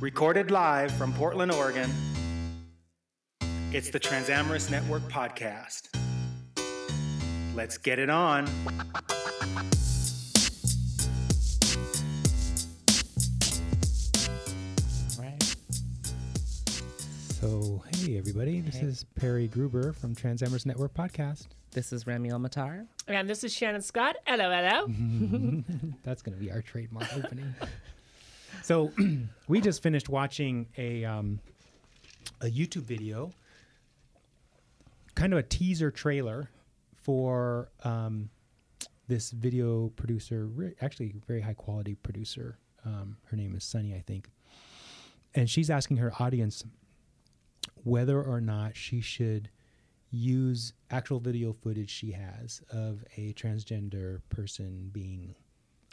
Recorded live from Portland, Oregon. It's the Transamorous Network podcast. Let's get it on. Right. So, hey everybody, this Hey. is Perry Gruber from Transamorous Network Podcast. This is Remy Matar. And this is Shannon Scott. Hello, hello. That's going to be our trademark opening. So, we just finished watching a um, a YouTube video, kind of a teaser trailer for um, this video producer, re- actually very high quality producer. Um, her name is Sunny, I think, and she's asking her audience whether or not she should use actual video footage she has of a transgender person being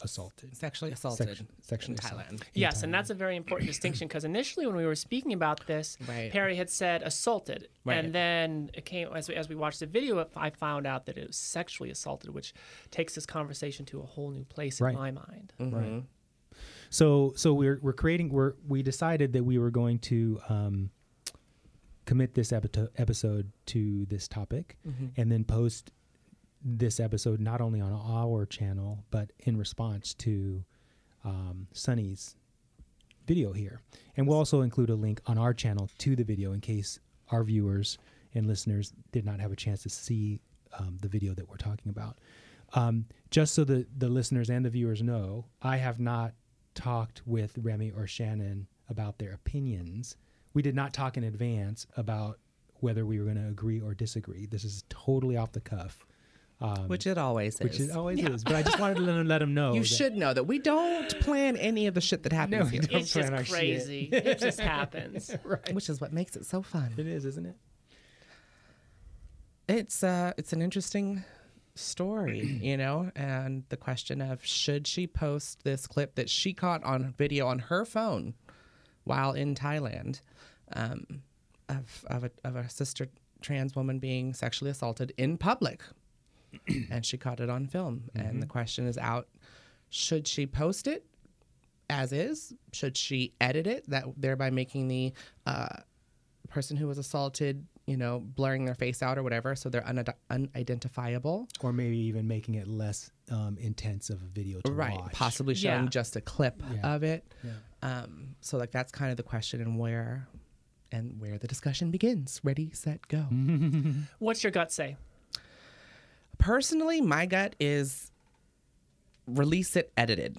assaulted. Sexually assaulted Section- sexually in Thailand. assaulted. Yes, and that's a very important distinction because initially when we were speaking about this, Right. Perry had said assaulted, Right. and then it came as we, as we watched the video, I found out that it was sexually assaulted, which takes this conversation to a whole new place Right. in my mind. Right. So so we're we're creating we're we decided that we were going to um, commit this epi- episode to this topic and then post this episode not only on our channel but in response to um, Sunny's video here. And we'll also include a link on our channel to the video in case our viewers and listeners did not have a chance to see um, the video that we're talking about. Um, just so the, the listeners and the viewers know, I have not talked with Remy or Shannon about their opinions. We did not talk in advance about whether we were going to agree or disagree. This is totally off the cuff, um, Which it always which is. Which it always is. But I just wanted to let, let them know. you that- should know that we don't plan any of the shit that happens No, here, we don't. It's just plan our shit. crazy. it just happens. right. which is what makes it so fun. It is, isn't it? It's uh, it's an interesting story, you know, and the question of should she post this clip that she caught on video on her phone while in Thailand um, of of a, of a sister trans woman being sexually assaulted in public, and she caught it on film. And the question is out: should she post it as is? Should she edit it that thereby making the uh, person who was assaulted, you know, blurring their face out or whatever, so they're unid- unidentifiable. Or maybe even making it less um, intense of a video to right. watch. Possibly showing Yeah. just a clip Yeah. of it. Yeah. Um, so like that's kind of the question and where and where the discussion begins. Ready, set, go. What's your gut say? Personally, my gut is release it edited.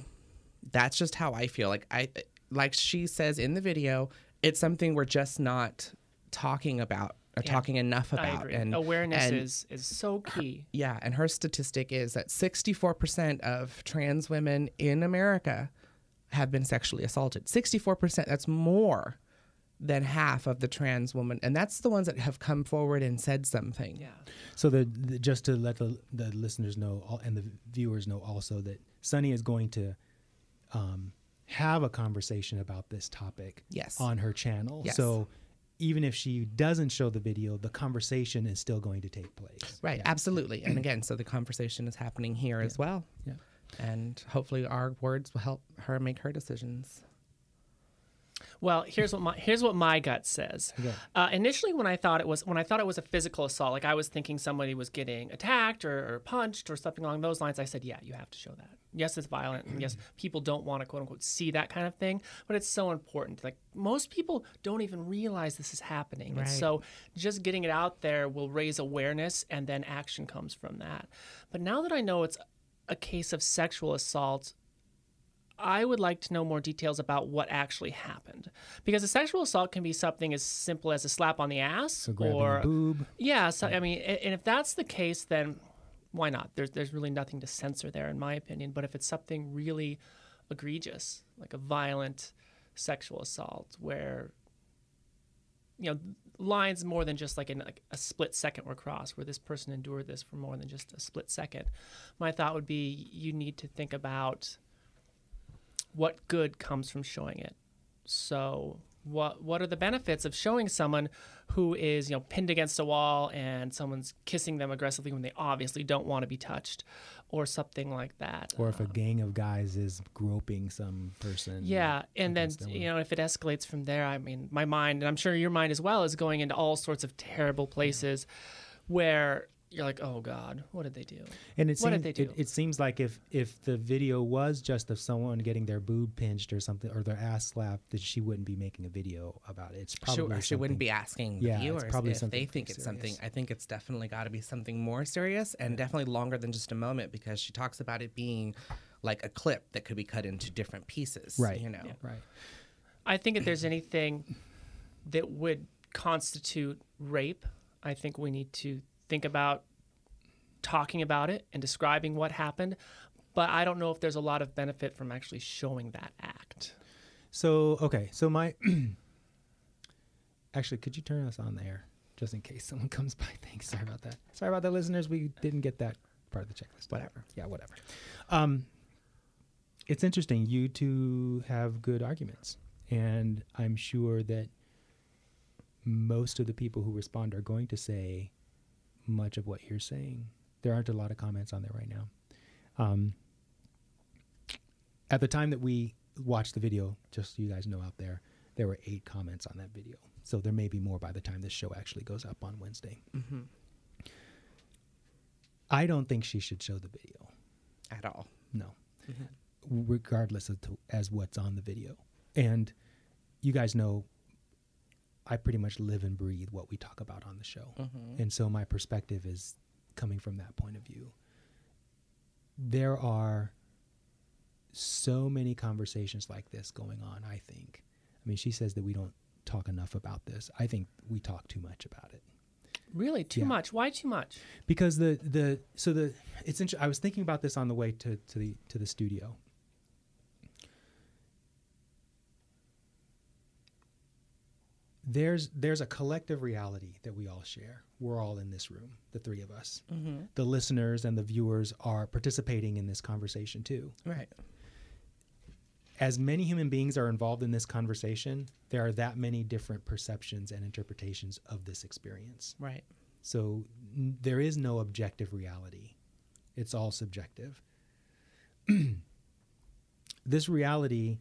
That's just how I feel. Like I like she says in the video, it's something we're just not talking about or Yeah. talking enough about. And Awareness and- is is so key. Yeah, and her statistic is that 64% of trans women in America have been sexually assaulted. 64%, that's more than half of the trans women. And that's the ones that have come forward and said something. Yeah. So the, the just to let the, the listeners know all, and the viewers know also that Sunny is going to um, have a conversation about this topic Yes. on her channel. Yes. So even if she doesn't show the video, the conversation is still going to take place. Right, absolutely. And again, so the conversation is happening here as well. Yeah. And hopefully our words will help her make her decisions. Well, here's what my here's what my gut says. Okay. Uh, initially, when I thought it was when I thought it was a physical assault, like I was thinking somebody was getting attacked or, or punched or something along those lines, I said, yeah, you have to show that. Yes, it's violent, and yes, people don't want to quote unquote see that kind of thing, but it's so important. Like most people don't even realize this is happening, and so just getting it out there will raise awareness, and then action comes from that. But now that I know it's a case of sexual assault, I would like to know more details about what actually happened. Because a sexual assault can be something as simple as a slap on the ass or a boob. yeah, so I mean, and if that's the case then why not? There's there's really nothing to censor there in my opinion, but if it's something really egregious, like a violent sexual assault where you know, lines more than just like, in, like a split second were crossed where this person endured this for more than just a split second. My thought would be you need to think about what good comes from showing it. So what what are the benefits of showing someone who is you know pinned against a wall and someone's kissing them aggressively when they obviously don't want to be touched or something like that Or if a um, gang of guys is groping some person. yeah and then you know if it escalates from there i mean my mind and i'm sure your mind as well is going into all sorts of terrible places where you're like oh god what did they do And it What did seems they do? it seems like if if the video was just of someone getting their boob pinched or something or their ass slapped, that she wouldn't be making a video about it. It's She, probably she wouldn't be asking Yeah, the it's viewers probably if they think it's something. I think it's definitely got to be something more serious and definitely longer than just a moment because she talks about it being like a clip that could be cut into different pieces. Right. You know. right. I think if there's anything that would constitute rape, I think we need to think about talking about it and describing what happened. But I don't know if there's a lot of benefit from actually showing that act. So okay, so my actually, could you turn us on the air just in case someone comes by? Thanks. Sorry about that. Sorry about that, listeners. We didn't get that part of the checklist. Whatever. Yeah, whatever. Um, it's interesting. You two have good arguments, and I'm sure that most of the people who respond are going to say much of what you're saying. There aren't a lot of comments on there right now. Um, at the time that we watched the video, just so you guys know out there, there were eight comments on that video. So there may be more by the time this show actually goes up on Wednesday. hmm I don't think she should show the video. At all. No, regardless of to, as what's on the video. And you guys know, I pretty much live and breathe what we talk about on the show, Mhm. and so my perspective is coming from that point of view. There are so many conversations like this going on. I think. I mean, she says that we don't talk enough about this. I think we talk too much about it Really, too Yeah. much. Why too much? because the the so the it's inter- I was thinking about this on the way to to the to the studio. There's there's a collective reality that we all share. We're all in this room, the three of us. Mm-hmm. The listeners and the viewers are participating in this conversation too. Right. As many human beings are involved in this conversation, there are that many different perceptions and interpretations of this experience. Right. So n- there is no objective reality. It's all subjective. this reality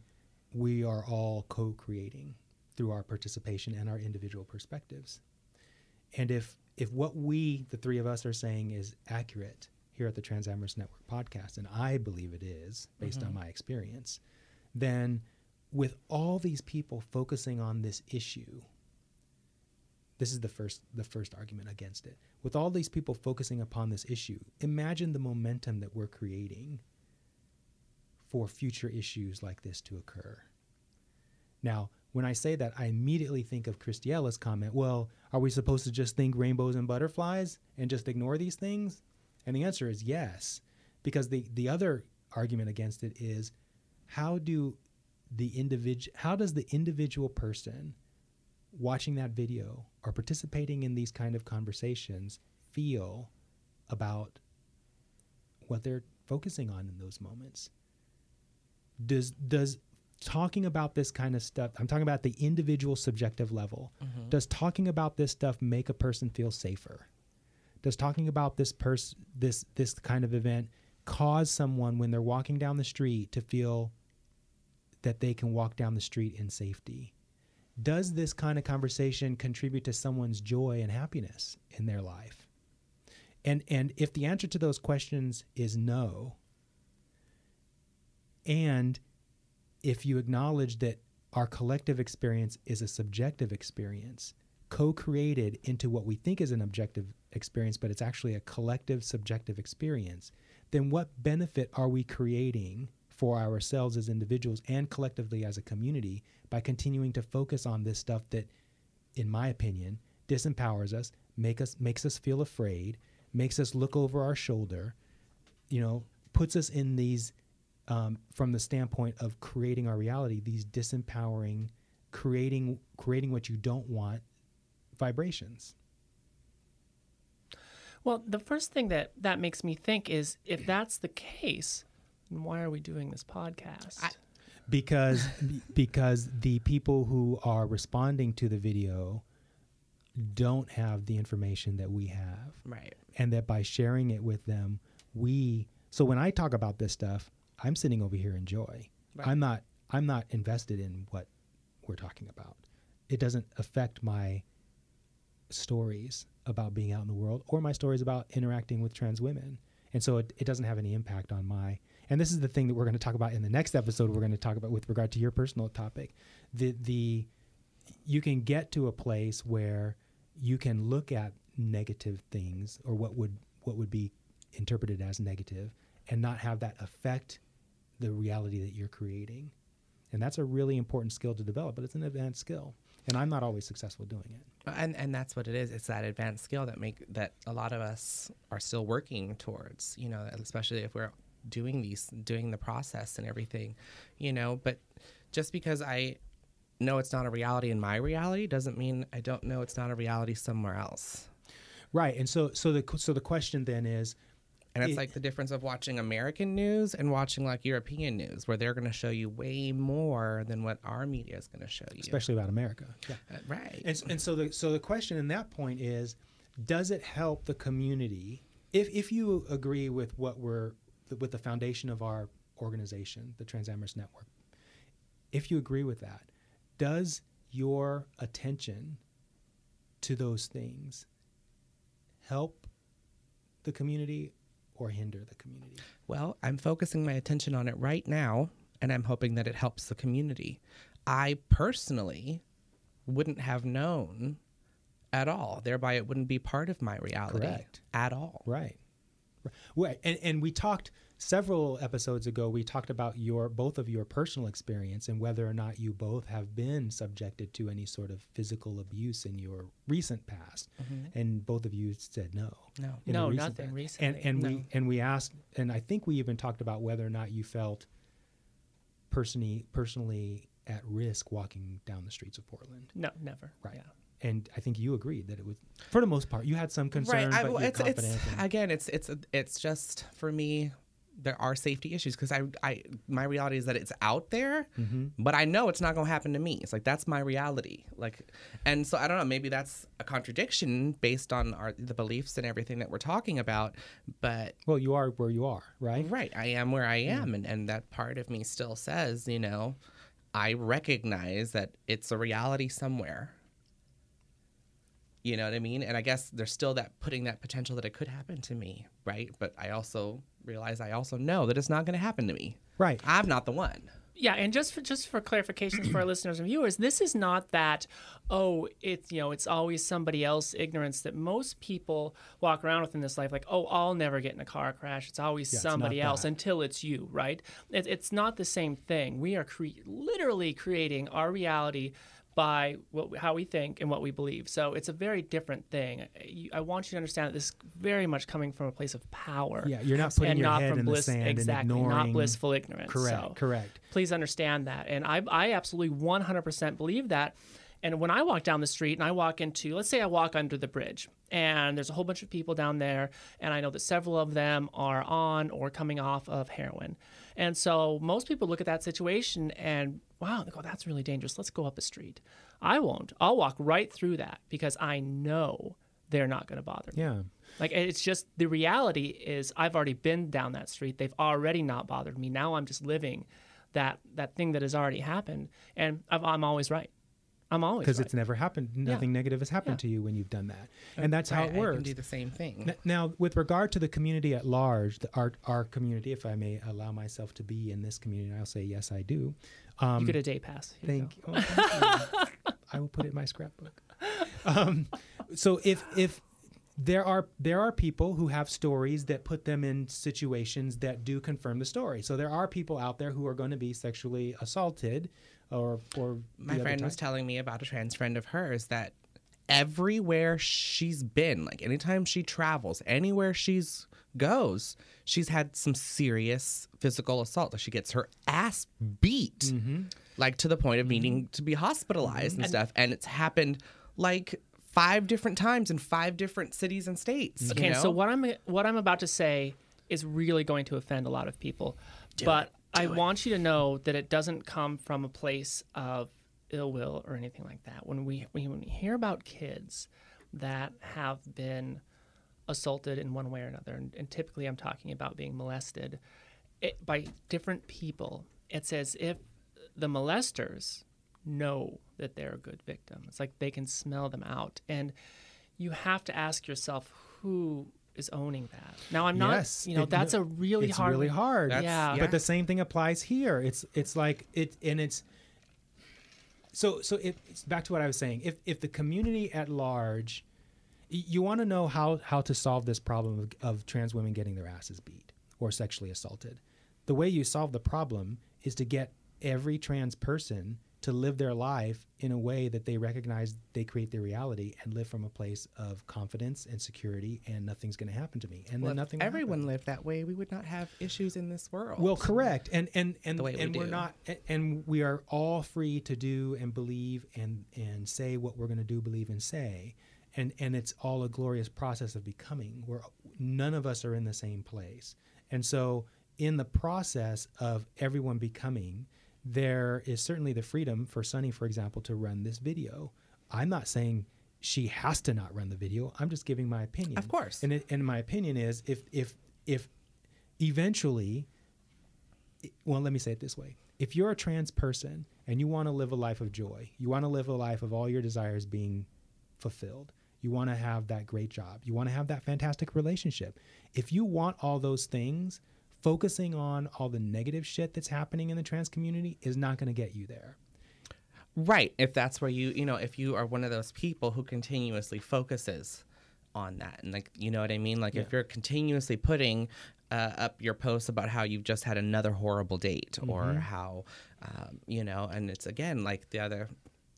we are all co creating through our participation and our individual perspectives. And if, if what we, the three of us, are saying is accurate here at the Trans Transamorous Network podcast, and I believe it is based on mm-hmm. my experience, then with all these people focusing on this issue, this is the first the first argument against it. With all these people focusing upon this issue, imagine the momentum that we're creating for future issues like this to occur. Now, when I say that, I immediately think of Christiella's comment, well, are we supposed to just think rainbows and butterflies and just ignore these things? And the answer is yes, because the the other argument against it is how do the individual how does the individual person watching that video or participating in these kind of conversations feel about what they're focusing on in those moments does does talking about this kind of stuff i'm talking about the individual subjective level. Mm-hmm. Does talking about this stuff make a person feel safer? Does talking about this person this this kind of event cause someone when they're walking down the street to feel that they can walk down the street in safety? Does this kind of conversation contribute to someone's joy and happiness in their life? And and if the answer to those questions is no and if you acknowledge that our collective experience is a subjective experience co-created into what we think is an objective experience but it's actually a collective subjective experience then what benefit are we creating for ourselves as individuals and collectively as a community by continuing to focus on this stuff that in my opinion disempowers us make us makes us feel afraid makes us look over our shoulder you know puts us in these um, from the standpoint of creating our reality these disempowering creating creating what you don't want vibrations Well, the first thing that that makes me think is if that's the case, then why are we doing this podcast? I- because because the people who are responding to the video don't have the information that we have Right. and that by sharing it with them we so when i talk about this stuff i'm sitting over here in joy. Right. i'm not i'm not invested in what we're talking about. It doesn't affect my stories about being out in the world or my stories about interacting with trans women. And so it, it doesn't have any impact on my and this is the thing that we're going to talk about in the next episode we're going to talk about with regard to your personal topic. The the you can get to a place where you can look at negative things or what would what would be interpreted as negative and not have that affect the reality that you're creating and that's a really important skill to develop but it's an advanced skill and i'm not always successful doing it And and that's what it is. It's that advanced skill that make that a lot of us are still working towards. You know, especially if we're doing these, doing the process and everything. You know, but just because I know it's not a reality in my reality doesn't mean I don't know it's not a reality somewhere else. right and so so the so the question then is And it's It- like the difference of watching American news and watching like European news, where they're going to show you way more than what our media is going to show you. especially about america yeah Uh, right. And, and so the so the question in that point is, does it help the community if if you agree with what we're with the foundation of our organization, the Transamorous Network? If you agree with that, does your attention to those things help the community or hinder the community? Well, I'm focusing my attention on it right now, and I'm hoping that it helps the community. I personally wouldn't have known at all. Thereby, it wouldn't be part of my reality Correct. at all. Right. Right. And, and we talked several episodes ago, we talked about your both of your personal experience and whether or not you both have been subjected to any sort of physical abuse in your recent past. Mm-hmm. And both of you said no. No. No, recent nothing past. recently. And and No. we and we asked and I think we even talked about whether or not you felt personally personally at risk walking down the streets of Portland. No, never. Right. Yeah. And I think you agreed that it was for the most part. You had some concerns, I- but it's, it's again, it's it's it's just for me. There are safety issues because I, I, my reality is that it's out there, Mm-hmm. but I know it's not going to happen to me. It's like that's my reality. Like, and so I don't know. Maybe that's a contradiction based on our the beliefs and everything that we're talking about. But well, you are where you are, right? right, I am where I am, and and that part of me still says, you know, I recognize that it's a reality somewhere. You know what I mean? And I guess there's still that putting that potential that it could happen to me, right? But I also realize I also know that it's not going to happen to me. Right. I'm not the one. Yeah, and just for just for clarifications for our listeners and viewers, this is not that oh, it's you know, it's always somebody else ignorance that most people walk around with in this life like, "Oh, I'll never get in a car crash. It's always Yeah, it's somebody else that. until it's you," right? It, it's not the same thing. We are cre- literally creating our reality by what, how we think and what we believe. So it's a very different thing. I want you to understand that this is very much coming from a place of power. Yeah, you're not putting and your not head from in the bliss, sand and exactly, not blissful ignorance. Correct. So Correct. please understand that and i, I absolutely 100% believe that and when i walk down the street and i walk into let's say i walk under the bridge and there's a whole bunch of people down there and i know that several of them are on or coming off of heroin and so most people look at that situation and wow they go that's really dangerous let's go up a street i won't i'll walk right through that because i know they're not going to bother me Yeah. like it's just the reality is I've already been down that street. They've already not bothered me. Now I'm just living that that thing that has already happened, and I've, I'm always right. I'm always Because right. it's never happened. Nothing negative has happened Yeah. to you when you've done that, and that's how it works. I can do the same thing. Now, with regard to the community at large, the our our community, if I may allow myself to be in this community, I'll say yes, I do. Um, you get a day pass. Here you Thank, oh, thank you. I will put it in my scrapbook. Um, so if if there are there are people who have stories that put them in situations that do confirm the story. So there are people out there who are going to be sexually assaulted, or or My the other friend was telling me about a trans friend of hers that everywhere she's been, like anytime she travels, anywhere she's goes, she's had some serious physical assault. Like she gets her ass beat, Mm-hmm. like to the point of mm-hmm. needing to be hospitalized mm-hmm. and, stuff. And it's happened like five different times in five different cities and states. Mm-hmm. you Okay, so what I'm what I'm about to say is really going to offend a lot of people, but I want you to know that it doesn't come from a place of ill will or anything like that. When we when we hear about kids that have been assaulted in one way or another, and, and typically I'm talking about being molested it, by different people, it's as if the molesters know that they're a good victim. It's like they can smell them out, and you have to ask yourself who is owning that. Now I'm not, Yes, you know, it- that's a really it's hard. really hard. That's- Yeah. But the same thing applies here. It's it's like it and it's so so it, it's back to what I was saying. If if the community at large, you want to know how how to solve this problem of, of trans women getting their asses beat or sexually assaulted. The way you solve the problem is to get every trans person to live their life in a way that they recognize they create their reality and live from a place of confidence and security and nothing's going to happen to me and Well, then if nothing will everyone lived that way, we would not have issues in this world. Well, correct, and and and we and we're do. not, and we are all free to do and believe and and say what we're going to do, believe and say, and and it's all a glorious process of becoming. Where none of us are in the same place, and so in the process of everyone becoming, there is certainly the freedom for Sunny, for example, to run this video. I'm not saying she has to not run the video. I'm just giving my opinion. Of course. And it, and my opinion is if if if eventually well, let me say it this way. If you're a trans person and you want to live a life of joy, you want to live a life of all your desires being fulfilled, you want to have that great job, you want to have that fantastic relationship. If you want all those things, focusing on all the negative shit that's happening in the trans community is not going to get you there. Right. If that's where you, you know, if you are one of those people who continuously focuses on that. And, like, you know what I mean? Like, if you're continuously putting uh, up your posts about how you've just had another horrible date or how, um, you know, and it's again like the other,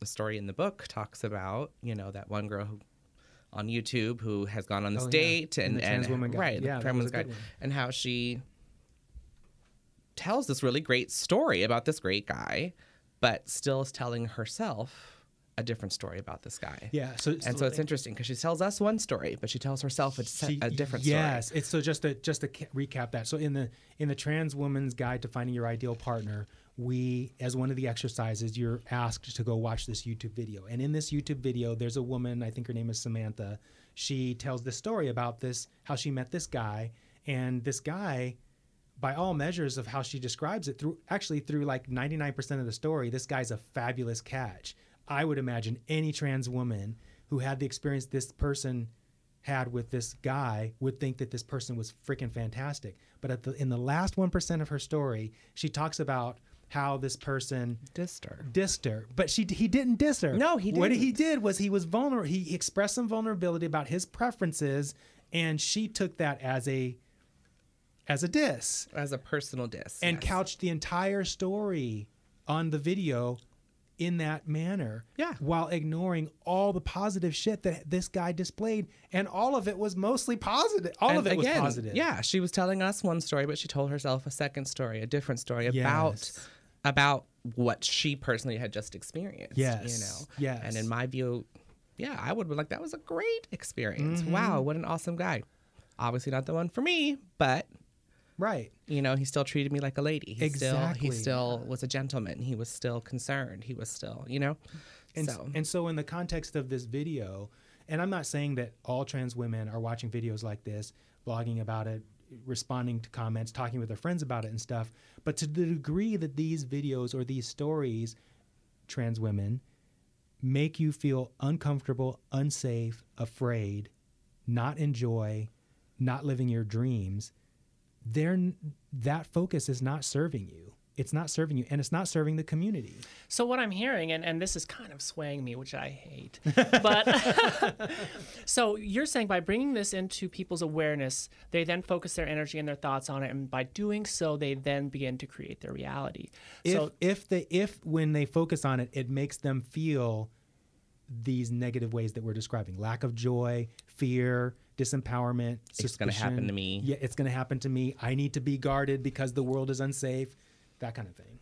the story in the book talks about, you know, that one girl who, on YouTube who has gone on this Oh, yeah. date And and, the trans and woman guy. right, Yeah, the trans was woman's a good guide, one. and how she tells this really great story about this great guy, but still is telling herself a different story about this guy. Yeah. So And so it's interesting because she tells us one story, but she tells herself a, She- a different yes, story. it's so just to just to recap that. So in the in the trans woman's guide to finding your ideal partner, we as one of the exercises, you're asked to go watch this YouTube video. And in this YouTube video, there's a woman, I think her name is Samantha. She tells this story about this how she met this guy, and this guy by all measures of how she describes it through actually through like 99% of the story this guy's a fabulous catch i would imagine any trans woman who had the experience this person had with this guy would think that this person was freaking fantastic but at the in the last 1% of her story she talks about how this person Dissed her. dissed her, but she he didn't diss her. No, he didn't. What he did was he was vulnerable. He expressed some vulnerability about his preferences, and she took that as a as a diss As a personal diss. and yes. couched the entire story on the video in that manner. Yeah. While ignoring all the positive shit that this guy displayed, and all of it was mostly positive. All And of it again, was positive. Yeah, she was telling us one story, but she told herself a second story, a different story about Yes. about what she personally had just experienced. Yes, You know. yes. And in my view, yeah, I would be like, that was a great experience. Mm-hmm. Wow, what an awesome guy. Obviously not the one for me, but Right. you know, he still treated me like a lady. He still Exactly. he still was a gentleman. He was still concerned. He was still, you know. And so and so in the context of this video, and I'm not saying that all trans women are watching videos like this, blogging about it, responding to comments, talking with their friends about it and stuff, but to the degree that these videos or these stories trans women make you feel uncomfortable, unsafe, afraid, not enjoy, not living your dreams, they're that focus is not serving you. It's not serving you and it's not serving the community. So what I'm hearing, and, and this is kind of swaying me, which I hate, but so you're saying by bringing this into people's awareness, they then focus their energy and their thoughts on it, and by doing so, they then begin to create their reality. if so if they if when they focus on it it makes them feel these negative ways that we're describing lack of joy fear disempowerment Suspicion. It's gonna happen to me. yeah it's going to happen to me i need to be guarded because the world is unsafe that kind of thing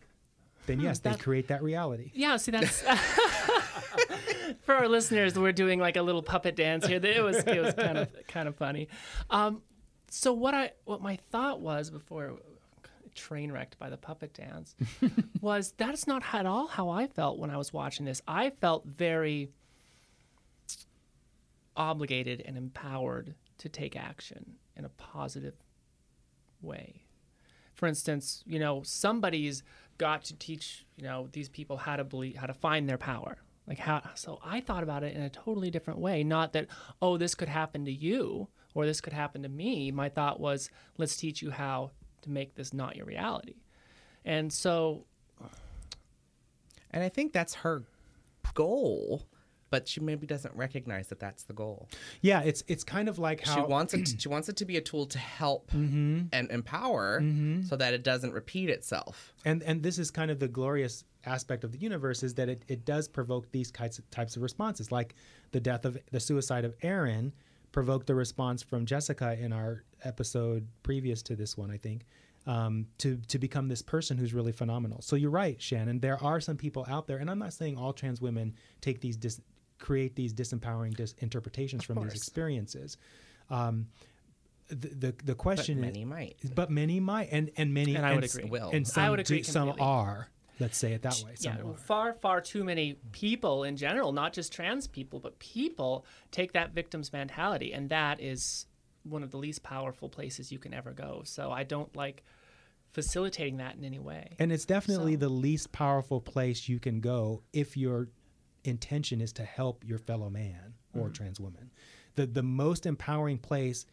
then yes they that- create that reality yeah, see that's for our listeners, we're doing like a little puppet dance here. It was it was kind of kind of funny. Um, so what I what my thought was before train wrecked by the puppet dance was that's not at all how I felt when I was watching this. I felt very obligated and empowered to take action in a positive way. For instance, you know, somebody's got to teach, you know, these people how to believe, how to find their power. Like how so I thought about it in a totally different way, not that oh this could happen to you or this could happen to me. My thought was let's teach you how to make this not your reality. And so And I think that's her goal, but she maybe doesn't recognize that that's the goal. Yeah, it's it's kind of like how she wants it. To, she wants it to be a tool to help Mm-hmm. and empower, so that it doesn't repeat itself. and and this is kind of the glorious aspect of the universe is that it, it does provoke these types of, types of responses like the death of the suicide of aaron provoked the response from jessica in our episode previous to this one i think um, to to become this person who's really phenomenal so you're right shannon there are some people out there and i'm not saying all trans women take these dis- create these disempowering dis- interpretations from these experiences um, the, the the question many is, might. but many might and and many And I would s- agree. Will. and some would agree do, some are let's say it that way some yeah, are. far, far too many people in general, not just trans people, but people take that victim's mentality, and that is one of the least powerful places you can ever go. So I don't like facilitating that in any way. and it's definitely So- the least powerful place you can go if your intention is to help your fellow man or Mm-hmm. trans woman the the most empowering place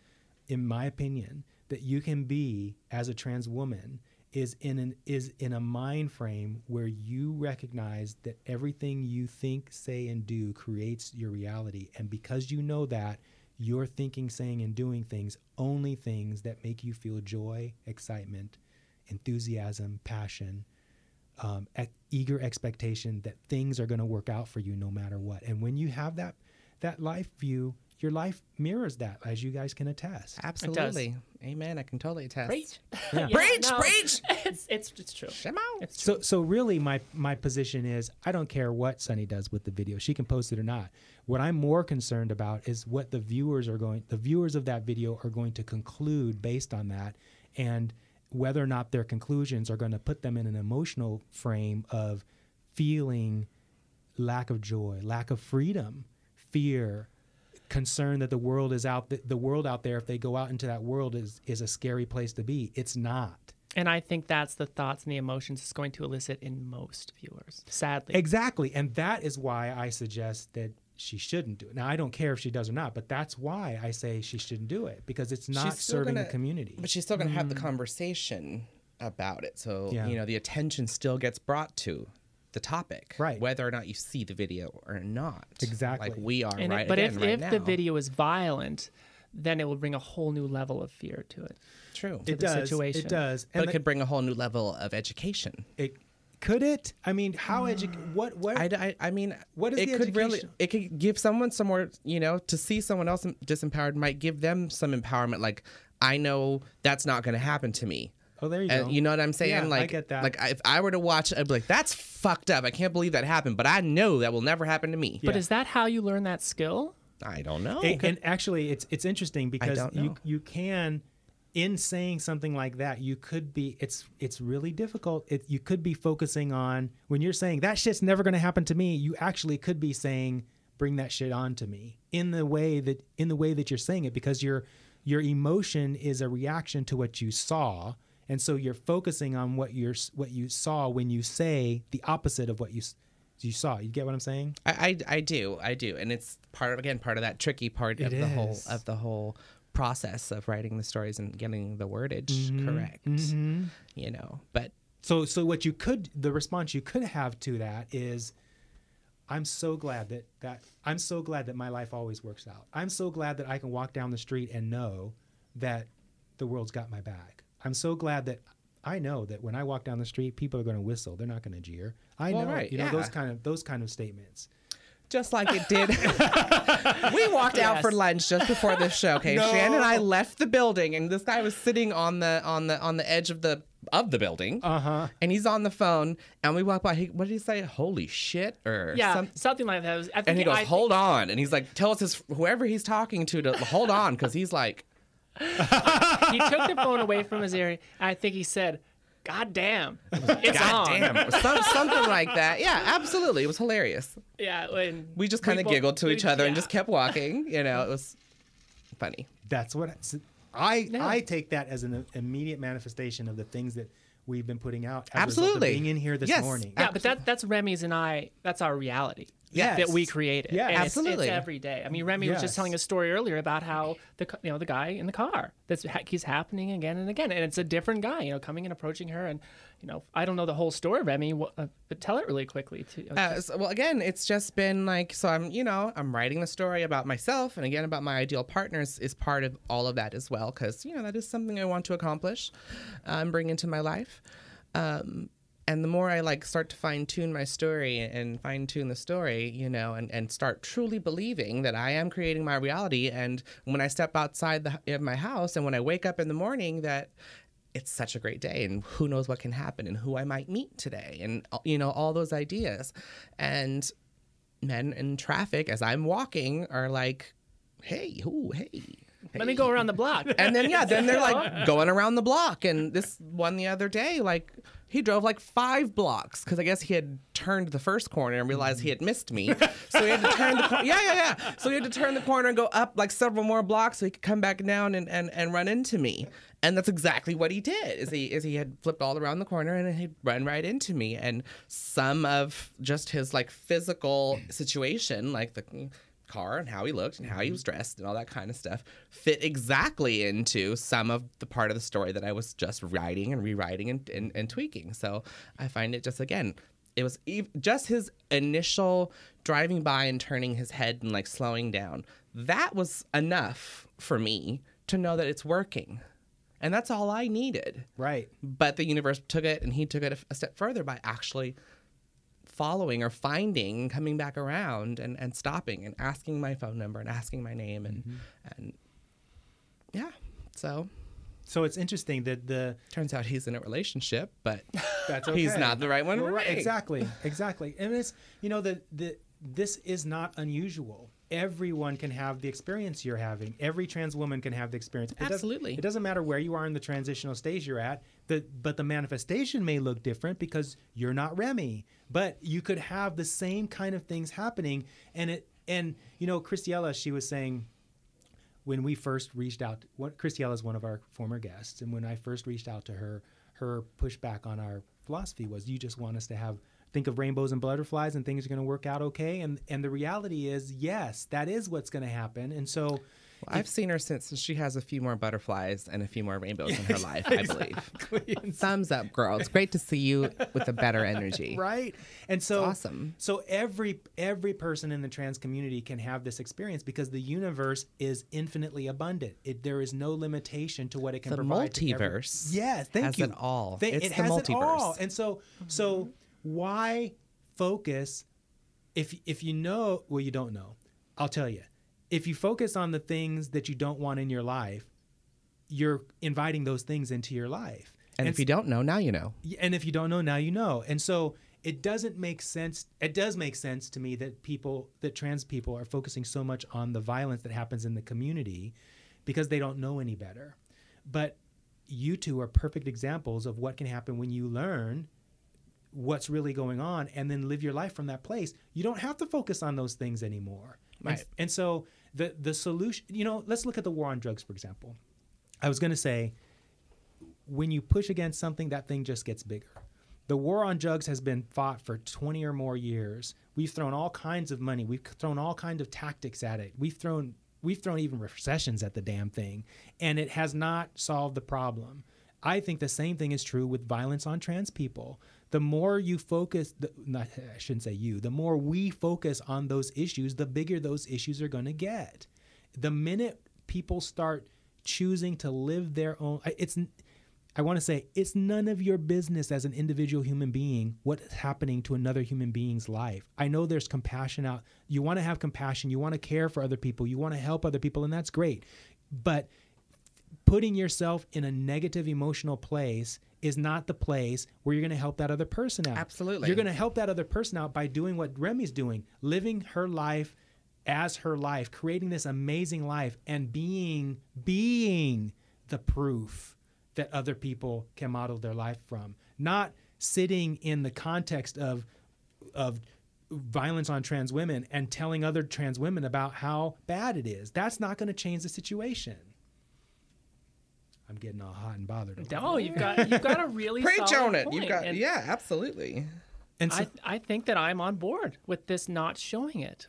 in my opinion that you can be as a trans woman is in an is in a mind frame where you recognize that everything you think say and do creates your reality and because you know that you're thinking saying and doing things only things that make you feel joy excitement enthusiasm passion um, e- eager expectation that things are going to work out for you no matter what and when you have that that life view your life mirrors that as you guys can attest Absolutely, amen. I can totally attest. Preach, Yeah. Preach, preach. It's it's it's true. Come. It's true. So so really my my position is I don't care what Sunny does with the video. She can post it or not. What I'm more concerned about is what the viewers are going the viewers of that video are going to conclude based on that and whether or not their conclusions are going to put them in an emotional frame of feeling lack of joy, lack of freedom, fear, concern that the world is out the, the world out there if they go out into that world is is a scary place to be. It's not. And I think that's the thoughts and the emotions it's going to elicit in most viewers. Sadly, Exactly. And that is why I suggest that she shouldn't do it. Now, I don't care if she does or not, but that's why I say she shouldn't do it because it's not serving gonna- the community. But she's still going to have the mm. conversation about it. So, Yeah. you know, the attention still gets brought to the topic. Right. Whether or not you see the video or not. Exactly. Like we are And it- right but again, if right if the video is violent, then it will bring a whole new level of fear to it. True. it the does. situation. It does. but And it could bring a whole new level of education. it, could it? I mean, how edu- mm. what what I, I, I mean, What is it the could really it could give someone some more, you know, to see someone else disempowered might give them some empowerment. Like I know that's not going to happen to me. Oh, there you And go. you know what I'm saying? Yeah, I like, get that. Like, if I were to watch, I'd be like, "That's fucked up. I can't believe that happened." But I know that will never happen to me. But is that how you learn that skill? I don't know. And- and actually it's it's interesting because you you can in saying something like that you could be it's it's really difficult. It, you could be focusing on when you're saying that shit's never going to happen to me you actually could be saying bring that shit on to me in the way that in the way that you're saying it because your your emotion is a reaction to what you saw. And so you're focusing on what you're what you saw when you say the opposite of what you you saw. You get what i'm saying? I, I, I do, I do, and it's part of again part of that tricky part of It the whole of the whole process of writing the stories and getting the wordage Mm-hmm. correct. You know, but So so what you could the response you could have to that is I'm so glad that that I'm so glad that my life always works out. I'm so glad that I can walk down the street and know that the world's got my back. I'm so glad that I know that when I walk down the street, people are going to whistle. They're not going to jeer. I Well, know, right, you know, those kind of those kind of statements. Just like it did. we walked out for lunch just before this show. Okay, Shannon and I left the building, and this guy was sitting on the on the on the edge of the of the building, Uh huh. and he's on the phone. And we walk by. He, what did he say? Holy shit! Or Yeah, some- something like that. Was- think and he goes, I, "Hold on!" And he's like, "Tell us his whoever he's talking to to hold on," because he's like, he took the phone away from his ear. And I think he said, God damn, it's God on. damn. Some, something like that. Yeah, absolutely. It was hilarious. Yeah, when We just kind of giggled to each other and just kept walking. You know, it was funny. That's what I Yeah. I take that as an immediate manifestation of the things that we've been putting out. As A Absolutely. of being in here this Yes. morning. Yeah, but that that's Remy's and I. That's our reality. Yes. that we created. Yeah, And it's- Absolutely. it's, every day. I mean, Remy was just telling a story earlier about how the you know the guy in the car that's ha- he's happening again and again, and it's a different guy. You know, coming and approaching her, and you know, I don't know the whole story, Remy, uh, but tell it really quickly. To, Uh, so- well, again, it's just been like so. I'm, you know, I'm writing the story about myself, and again about my ideal partners is part of all of that as well, because you know that is something I want to accomplish, uh, and bring into my life. Um, and the more I like start to fine tune my story and fine tune the story, you know, and, and start truly believing that I am creating my reality. And when I step outside the, of my house and when I wake up in the morning, that it's such a great day and who knows what can happen and who I might meet today and, uh, you know, all those ideas. And men in traffic as I'm walking are like, hey, ooh, hey. Let me go around the block. And then yeah, then they're like going around the block. And this one the other day, like he drove like five blocks because I guess he had turned the first corner and realized he had missed me. So he had to turn the corner. Yeah, yeah, yeah. So he had to turn the corner and go up like several more blocks so he could come back down and, and, and run into me. And that's exactly what he did. Is he is he had flipped all around the corner and he'd run right into me. And some of just his like physical situation, like the car and how he looked and how he was mm-hmm. dressed and all that kind of stuff fit exactly into some of the part of the story that I was just writing and rewriting and, and, and tweaking. So I find it just again, it was ev- just his initial driving by and turning his head and like slowing down. That was enough for me to know that it's working. And that's all I needed. right. But the universe took it and he took it a, a step further by actually following or finding, coming back around and, and stopping and asking my phone number and asking my name and mm-hmm. and yeah. So So it's interesting that the turns out he's in a relationship, but that's he's not the right one right. Exactly, exactly. And it's you know the the this is not unusual. Everyone can have the experience you're having. Every trans woman can have the experience. It doesn't- Absolutely. it doesn't matter where you are in the transitional stage you're at. The, but the manifestation may look different because you're not Remy. But you could have the same kind of things happening. And it and you know, Christiella, she was saying when we first reached out, what Christiella is one of our former guests, and when I first reached out to her, her pushback on our philosophy was, "You just want us to have think of rainbows and butterflies, and things are going to work out okay." And and the reality is, yes, that is what's going to happen. And so, Well, I've seen her since she has a few more butterflies and a few more rainbows in her life, I believe. Thumbs up, girl. It's great to see you with a better energy. right? And so awesome. So every every person in the trans community can have this experience because the universe is infinitely abundant. It, there is no limitation to what it can The provide. to every- multiverse yes, thank has you. it all. Thank- It's it the has it all. multiverse. And so so mm-hmm. Why focus if if you know well you don't know. I'll tell you. If you focus on the things that you don't want in your life, you're inviting those things into your life. And if you don't know, now you know. And if you don't know now you know and so it doesn't make sense it does make sense to me that people that trans people are focusing so much on the violence that happens in the community because they don't know any better but you two are perfect examples of what can happen when you learn what's really going on and then live your life from that place you don't have to focus on those things anymore And- Right. and so the the solution you know let's look at the war on drugs for example i was going to say when you push against something, that thing just gets bigger. The war on drugs has been fought for 20 or more years. We've thrown all kinds of money. We've thrown all kinds of tactics at it. We've thrown we've thrown even recessions at the damn thing, and it has not solved the problem. I think the same thing is true with violence on trans people. The more you focus, the, not, I shouldn't say you, the more we focus on those issues, the bigger those issues are going to get. The minute people start choosing to live their own, it's I want to say it's none of your business as an individual human being what's happening to another human being's life. I know there's compassion out. You want to have compassion, you want to care for other people, you want to help other people and that's great. But putting yourself in a negative emotional place is not the place where you're going to help that other person out. Absolutely. You're going to help that other person out by doing what Remy's doing, living her life as her life, creating this amazing life and being being the proof that other people can model their life from. Not sitting in the context of of violence on trans women and telling other trans women about how bad it is. That's not going to change the situation. I'm getting all hot and bothered. over No, you've got you've got a really Preach solid on it. point. You've got And yeah, absolutely. And so, I I think that I'm on board with this not showing it.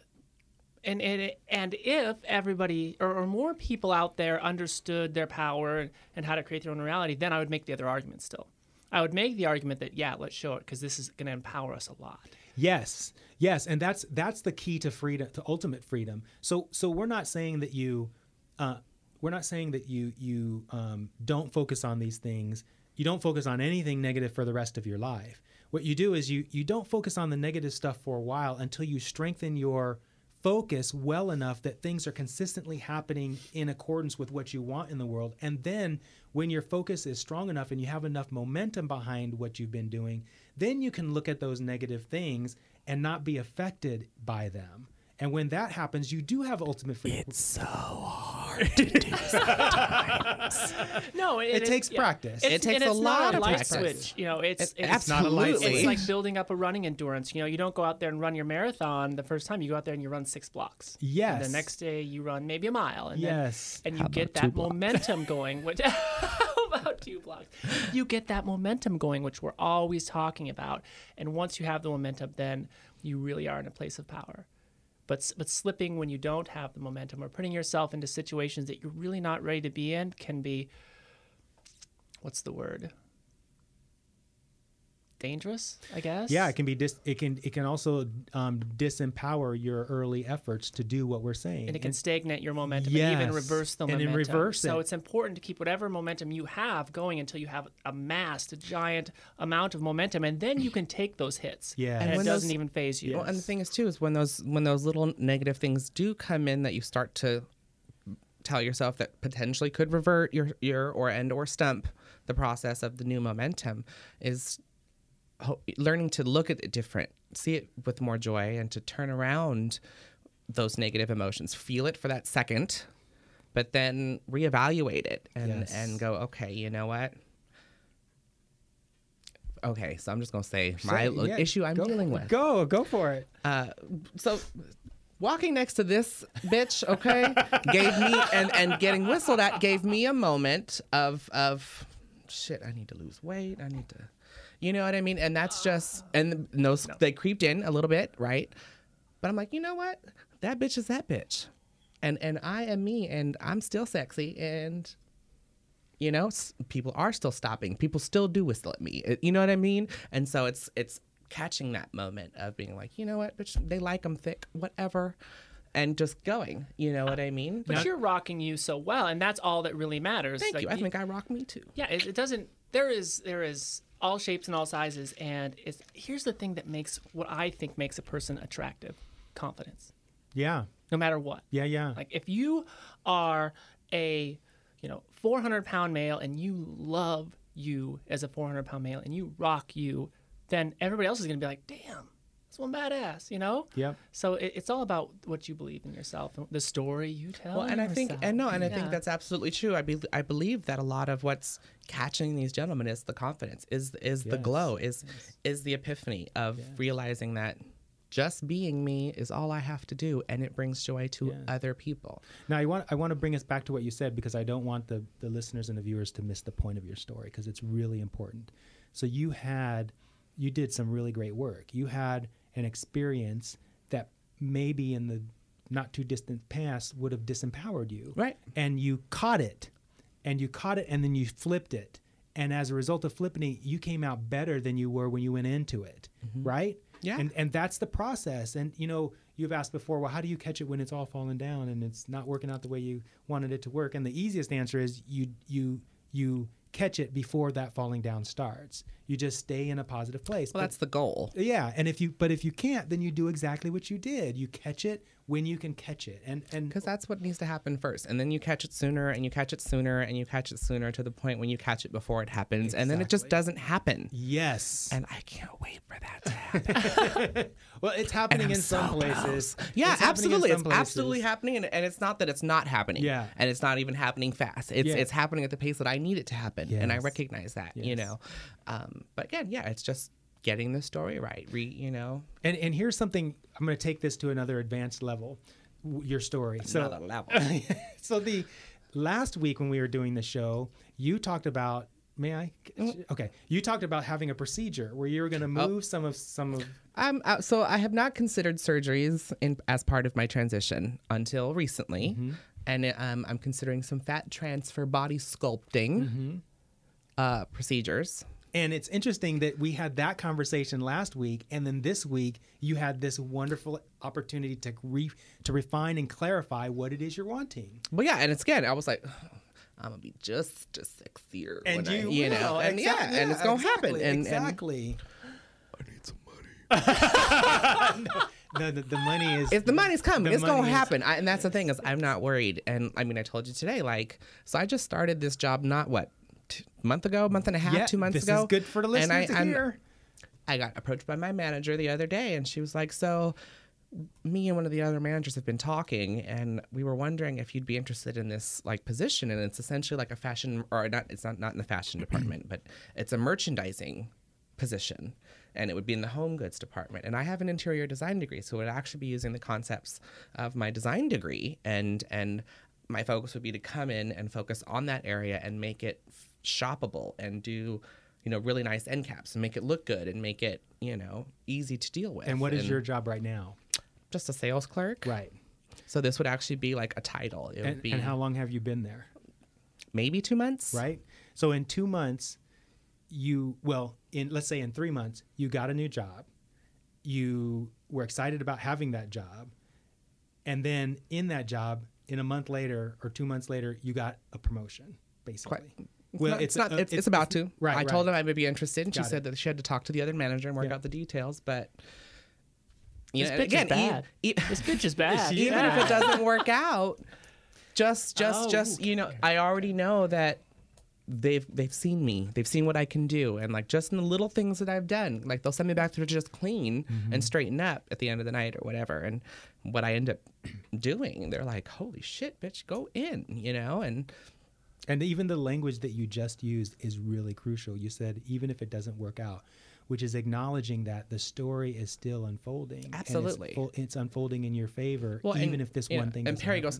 And and, and if everybody or, or more people out there understood their power and how to create their own reality, then I would make the other argument still. I would make the argument that yeah, let's show it because this is going to empower us a lot. Yes, yes, and that's that's the key to freedom, to ultimate freedom. So so we're not saying that you, uh, we're not saying that you you um, don't focus on these things. You don't focus on anything negative for the rest of your life. What you do is you you don't focus on the negative stuff for a while until you strengthen your focus well enough that things are consistently happening in accordance with what you want in the world. And then when your focus is strong enough and you have enough momentum behind what you've been doing, then you can look at those negative things and not be affected by them. And when that happens, you do have ultimate freedom. It's so hard to do sometimes. no, It takes practice. It's, It takes and a it's not lot a of light practice. switch. You know, it's It's it's, It's not a light absolutely. switch. It's like building up a running endurance. You know, you don't go out there and run your marathon the first time. You go out there and you run six blocks. Yes. And the next day you run maybe a mile. And Yes. Then, and you How get that momentum going. Which, about two blocks? You get that momentum going, which we're always talking about. And once you have the momentum, then you really are in a place of power. But, but slipping when you don't have the momentum or putting yourself into situations that you're really not ready to be in can be what's the word? Dangerous, I guess. Yeah, it can be dis- it can it can also um, disempower your early efforts to do what we're saying. and it can stagnate your momentum and even reverse the and then momentum. reverse so it. it's important to keep whatever momentum you have going until you have amassed a giant amount of momentum, and then you can take those hits. Yeah. and, And it when doesn't those- even phase you. Well, and the thing is too is when those when those little negative things do come in that you start to tell yourself that potentially could revert your your or end or stump the process of the new momentum is ho- learning to look at it different, see it with more joy, and to turn around those negative emotions, feel it for that second, but then reevaluate it and Yes. and go, okay, you know what. Okay, so I'm just gonna say my So, yeah, issue I'm go- dealing with. Go, go for it. Uh, so walking next to this bitch, okay, gave me and and getting whistled at gave me a moment of of shit. I need to lose weight. I need to, you know what I mean. And that's just and those they creeped in a little bit, right? But I'm like, you know what? That bitch is that bitch, and and I am me, and I'm still sexy, and you know s- people are still stopping. People still do whistle at me. It- you know what i mean? And so it's it's catching that moment of being like you know what bitch they like them thick whatever and just going. You know what i mean? But you're rocking you so well, and that's all that really matters. thank Like, you. I think i rock me too. Yeah it, it doesn't there is there is all shapes and all sizes and it's here's the thing that makes what i think makes a person attractive confidence. Yeah, no matter what. Yeah, yeah. like if you are a you know 400 pound male and you love you as a 400 pound male and you rock you then everybody else is going to be like damn this one badass you know? Yep. so it, it's all about what you believe in yourself the story you tell well and i think and no and i think that's absolutely true. I be, i believe that a lot of what's catching these gentlemen is the confidence is is the glow is is the epiphany of realizing that just being me is all i have to do and it brings joy to other people. Now I want I want to bring us back to what you said because I don't want the the listeners and the viewers to miss the point of your story because it's really important. So you had you did some really great work. You had an experience that maybe in the not too distant past would have disempowered you. Right. And you caught it. And you caught it and then you flipped it. And as a result of flipping it, you came out better than you were when you went into it. Mm-hmm. Right? Yeah. And and that's the process. And you know, you've asked before, well, how do you catch it when it's all falling down and it's not working out the way you wanted it to work? And the easiest answer is you you you catch it before that falling down starts. You just stay in a positive place. well But- that's the goal yeah, and if you but if you can't, then you do exactly what you did. You catch it when you can catch it. And and because that's what needs to happen first and then you catch it sooner and you catch it sooner and you catch it sooner to the point when you catch it before it happens and then it just doesn't happen yes. and i can't wait for that to happen well, it's happening in some places. close. Yeah, It's absolutely. It's places. absolutely happening, and, and it's not that it's not happening. Yeah. and it's not even happening fast. It's Yeah. it's happening at the pace that I need it to happen. good, and I recognize that. You know, um, but again, yeah, it's just getting the story right. Re, you know, And and here's something I'm going to take this to another advanced level. Your story. So another level. so the last week when we were doing the show, you talked about. May I? Okay, you talked about having a procedure where you were going to move some of some of. Um, so I have not considered surgeries in, as part of my transition until recently, Mm-hmm. and um, I'm considering some fat transfer body sculpting Mm-hmm. uh, procedures. And it's interesting that we had that conversation last week, and then this week you had this wonderful opportunity to re, to refine and clarify what it is you're wanting. Well, yeah, and it's again, I was like, I'm gonna be just as sexier, And you, I, you know, and exact- yeah, and it's gonna exactly, happen, and, and exactly. I need some money. No, the, the money is. If the money's coming, the it's gonna money is- happen. I, and that's the thing is, I'm not worried. And I mean, I told you today, like, so I just started this job not what, t- month ago, month and a half, yeah, two months this ago. is good for the And I- listeners to I'm- hear. I got approached by my manager the other day, and she was like, "So, me and one of the other managers have been talking, and we were wondering if you'd be interested in this like position. And it's essentially like a fashion, or not. It's not not in the fashion department, but it's a merchandising position, and it would be in the home goods department. And I have an interior design degree, so it would actually be using the concepts of my design degree, and and my focus would be to come in and focus on that area and make it f- shoppable and do you know really nice end caps and make it look good and make it you know easy to deal with And what is your job right now? just a sales clerk Right. so this would actually be like a title it would be and how long have you been there? maybe two months Right. So in two months, you well in let's say in three months you got a new job. You were excited about having that job, and then in that job, in a month later or two months later, you got a promotion. Basically. Well, it's, not. It's, it's, about to. Right. I right. told him I would be interested, and she Got said that she had to talk to the other manager and work Yeah. out the details. But you This know, bitch again, is bad. e- e- This bitch is bad. she- even if it doesn't work out, just, just, Oh, just, you know, I already know that they've they've seen me, they've seen what I can do, and like just in the little things that I've done, like they'll send me back to just clean Mm-hmm. and straighten up at the end of the night or whatever, and what I end up doing, they're like, "Holy shit, bitch, go in," you know, and And even the language that you just used is really crucial. You said even if it doesn't work out, which is acknowledging that the story is still unfolding. and it's Absolutely. it's, unfolding in your favor, Well, even and, if this know, one thing. And Perry happen. goes,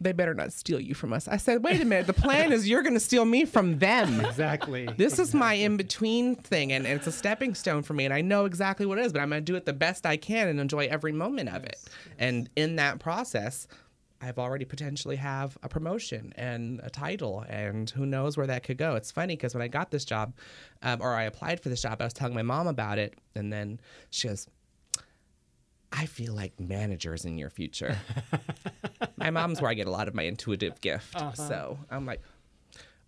"They better not steal you from us." I said, "Wait a minute. The plan is you're going to steal me from them." exactly. This is my in between thing, and it's a stepping stone for me, and I know exactly what it is, but I'm going to do it the best I can and enjoy every moment of it. And in that process, I've already potentially have a promotion and a title, and who knows where that could go. It's funny because when I got this job, um, or I applied for this job, I was telling my mom about it, and then she goes, I feel like managers in your future. my mom's where I get a lot of my intuitive gift. So I'm like,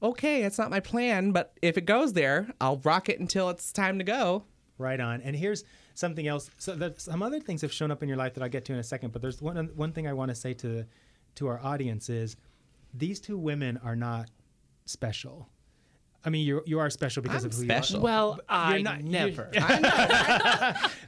okay, it's not my plan, but if it goes there, I'll rock it until it's time to go. Right on. And here's something else. So there's some other things have shown up in your life that I'll get to in a second. But there's one one thing I want to say to to our audience is these two women are not special. I mean, you you are special because I'm of who special. you are. Well, I You're not- you- never.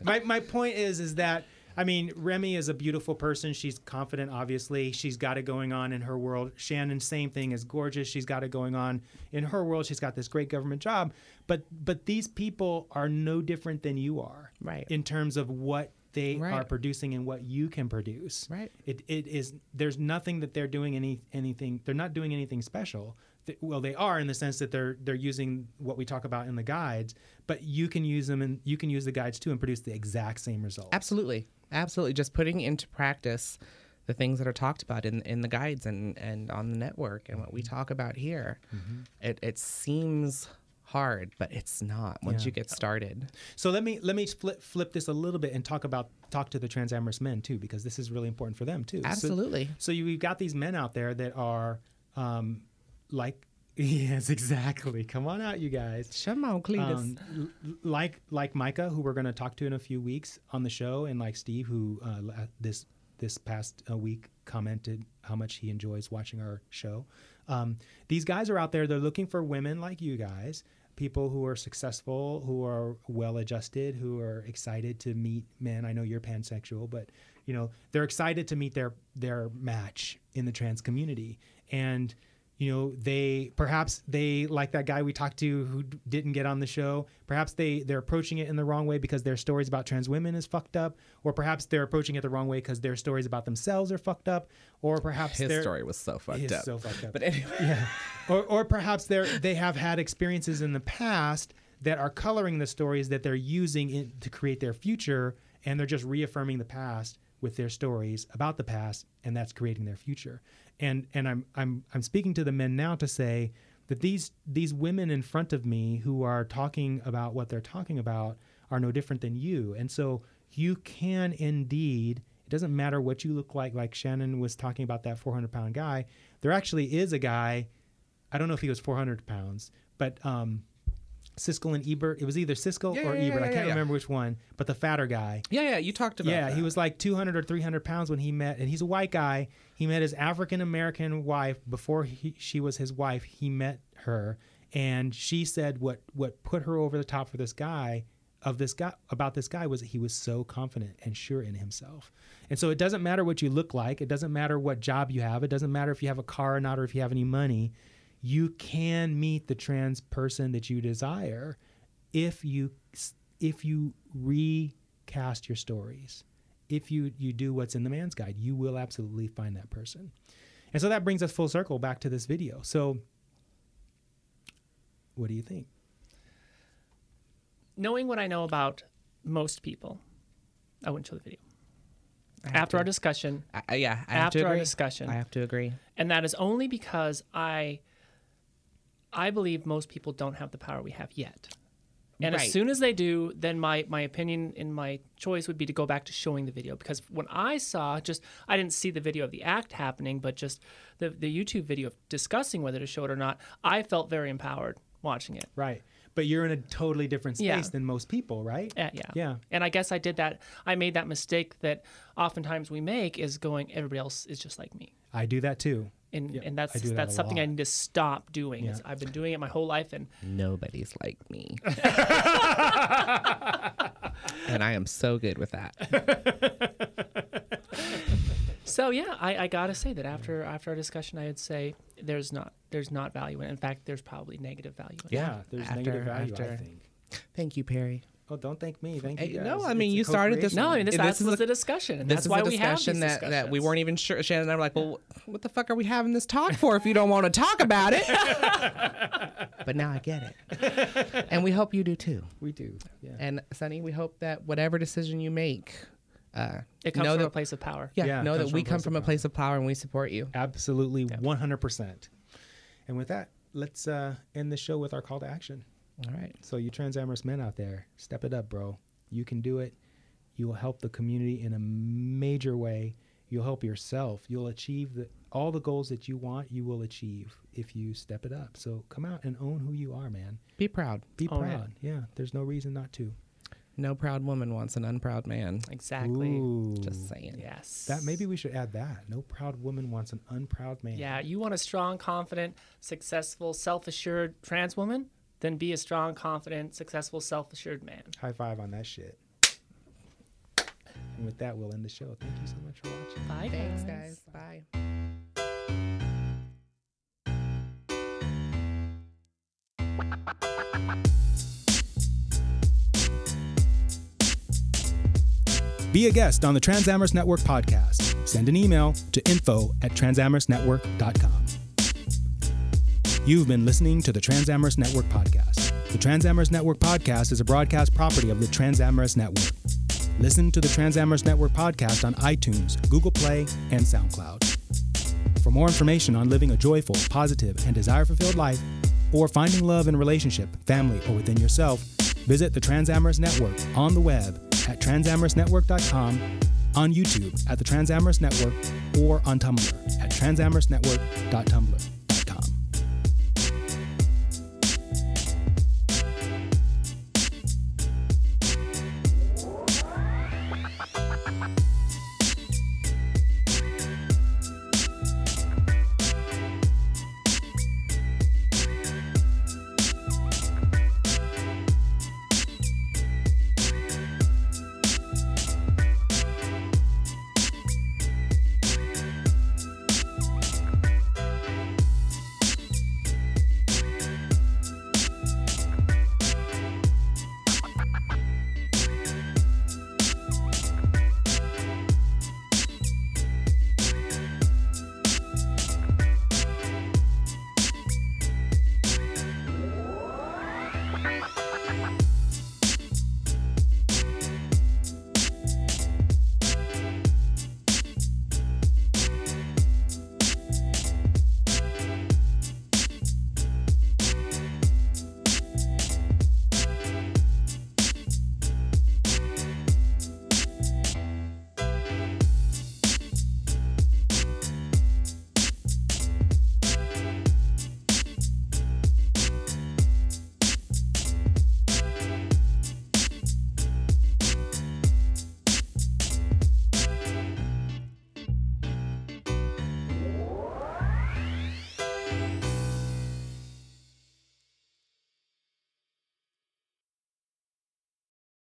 my my point is is that I mean Remy is a beautiful person. She's confident, obviously. She's got it going on in her world. Shannon, same thing, is gorgeous. She's got it going on in her world. She's got this great government job. But but these people are no different than you are, Right. In terms of what they are producing and what you can produce. Right. It it is there's nothing that they're doing any anything. They're not doing anything special. Well, they are in the sense that they're they're using what we talk about in the guides, but you can use them and you can use the guides too and produce the exact same result. Absolutely. Absolutely. Just putting into practice the things that are talked about in, in the guides and, and on the network and what we mm-hmm. talk about here. Mm-hmm. It, it seems hard, but it's not once Yeah. you get started. So let me let me flip flip this a little bit and talk about talk to the trans amorous men too because this is really important for them too. Absolutely. So, you, we've got these men out there that are um, like yes exactly. Come on out, you guys. Come on, Cletus. Um, l- like like Micah, who we're going to talk to in a few weeks on the show, and like Steve, who uh, this this past uh, week commented how much he enjoys watching our show. Um, these guys are out there; they're looking for women like you guys, people who are successful, who are well adjusted, who are excited to meet men. I know you're pansexual, but you know they're excited to meet their their match in the trans community, and you know they perhaps they like that guy we talked to who d- didn't get on the show perhaps they they're approaching it in the wrong way because their stories about trans women is fucked up or perhaps they're approaching it the wrong way because their stories about themselves are fucked up or perhaps His they're- story was so fucked up. so fucked up. But anyway, yeah. Or, or perhaps they're they have had experiences in the past that are coloring the stories that they're using in, to create their future and they're just reaffirming the past with their stories about the past and that's creating their future. And and i'm i'm i'm speaking to the men now to say that these these women in front of me who are talking about what they're talking about are no different than you. And so you can indeed it doesn't matter what you look like like shannon was talking about that 400 pound guy there actually is a guy I don't know if he was 400 pounds, but um, Siskel and Ebert. It was either Siskel Yeah, or yeah, yeah, Ebert. I can't yeah. remember which one, but the fatter guy. yeah, yeah, you talked about Yeah, that. he was like 200 or 300 pounds when he met, and he's a white guy. He met his African American wife before he, she was his wife. He met her, and she said what what put her over the top for this guy of this guy about this guy was that he was so confident and sure in himself. And so it doesn't matter what you look like, it doesn't matter what job you have, it doesn't matter if you have a car or not or if you have any money. You can meet the trans person that you desire if you if you recast your stories. If you you do what's in the man's guide, you will absolutely find that person. And so that brings us full circle back to this video. So what do you think? Knowing what I know about most people, I wouldn't show the video. After to- our discussion, I- I- yeah, I have after to our discussion, I have to agree. and that is only because I I believe most people don't have the power we have yet. And Right. as soon as they do, then my my opinion and my choice would be to go back to showing the video because when I saw just I didn't see the video of the act happening, but just the the YouTube video of discussing whether to show it or not, I felt very empowered watching it. Right. But you're in a totally different space Yeah. than most people, right? Yeah, yeah. Yeah. And I guess I did that. I made that mistake that oftentimes we make is going everybody else is just like me. I do that too. And Yeah, and that's that that's a something I need to stop doing. Yeah. I've been doing it my whole life and Nobody's like me. and I am so good with that. So yeah, I, I gotta say that after after our discussion, I'd say there's not there's not value in it. In fact, there's probably negative value in it. Yeah, there's After- negative value, I after- think. Thank you, Perry. Oh, don't thank me. Thank you. Guys. no, I mean, It's you started this- No, I mean this, This this is was a- a discussion, and This that's is why a we have discussion these that, that we weren't even sure. Shannon and I were like, well, what the fuck are we having this talk for if you don't want to talk about it? but now I get it. And we hope you do too. we do. Yeah. And Sunny, we hope that whatever decision you make, uh, It comes know from that, a place of power. yeah, Yeah, know that we come from a place of power and we support you. Absolutely, 100%. And with that, let's uh, end the show with our call to action. All right. So, you trans amorous men out there, step it up, bro. You can do it. You will help the community in a major way. You'll help yourself. You'll achieve the, all the goals that you want, you will achieve if you step it up. So, come out and own who you are, man. Be proud. Be Own it. proud. Yeah, there's no reason not to. No proud woman wants an unproud man. Exactly. Ooh. Just saying. Yes. That maybe we should add that. No proud woman wants an unproud man. Yeah, you want a strong, confident, successful, self-assured trans woman? Then be a strong, confident, successful, self-assured man. High five on that shit. And with that, we'll end the show. Thank you so much for watching. Bye, Thanks, guys. Bye. Be a guest on the Transamorous Network podcast. Send an email to info at transamorousnetwork.com. You've been listening to the Transamorous Network podcast. The Transamorous Network podcast is a broadcast property of the Transamorous Network. Listen to the Transamorous Network podcast on iTunes, Google Play, and SoundCloud. For more information on living a joyful, positive, and desire fulfilled life, or finding love in relationship, family, or within yourself, visit the Transamorous Network on the web at transamorousnetwork.com, on YouTube at the Transamorous Network, or on Tumblr at transamorousnetwork.tumblr.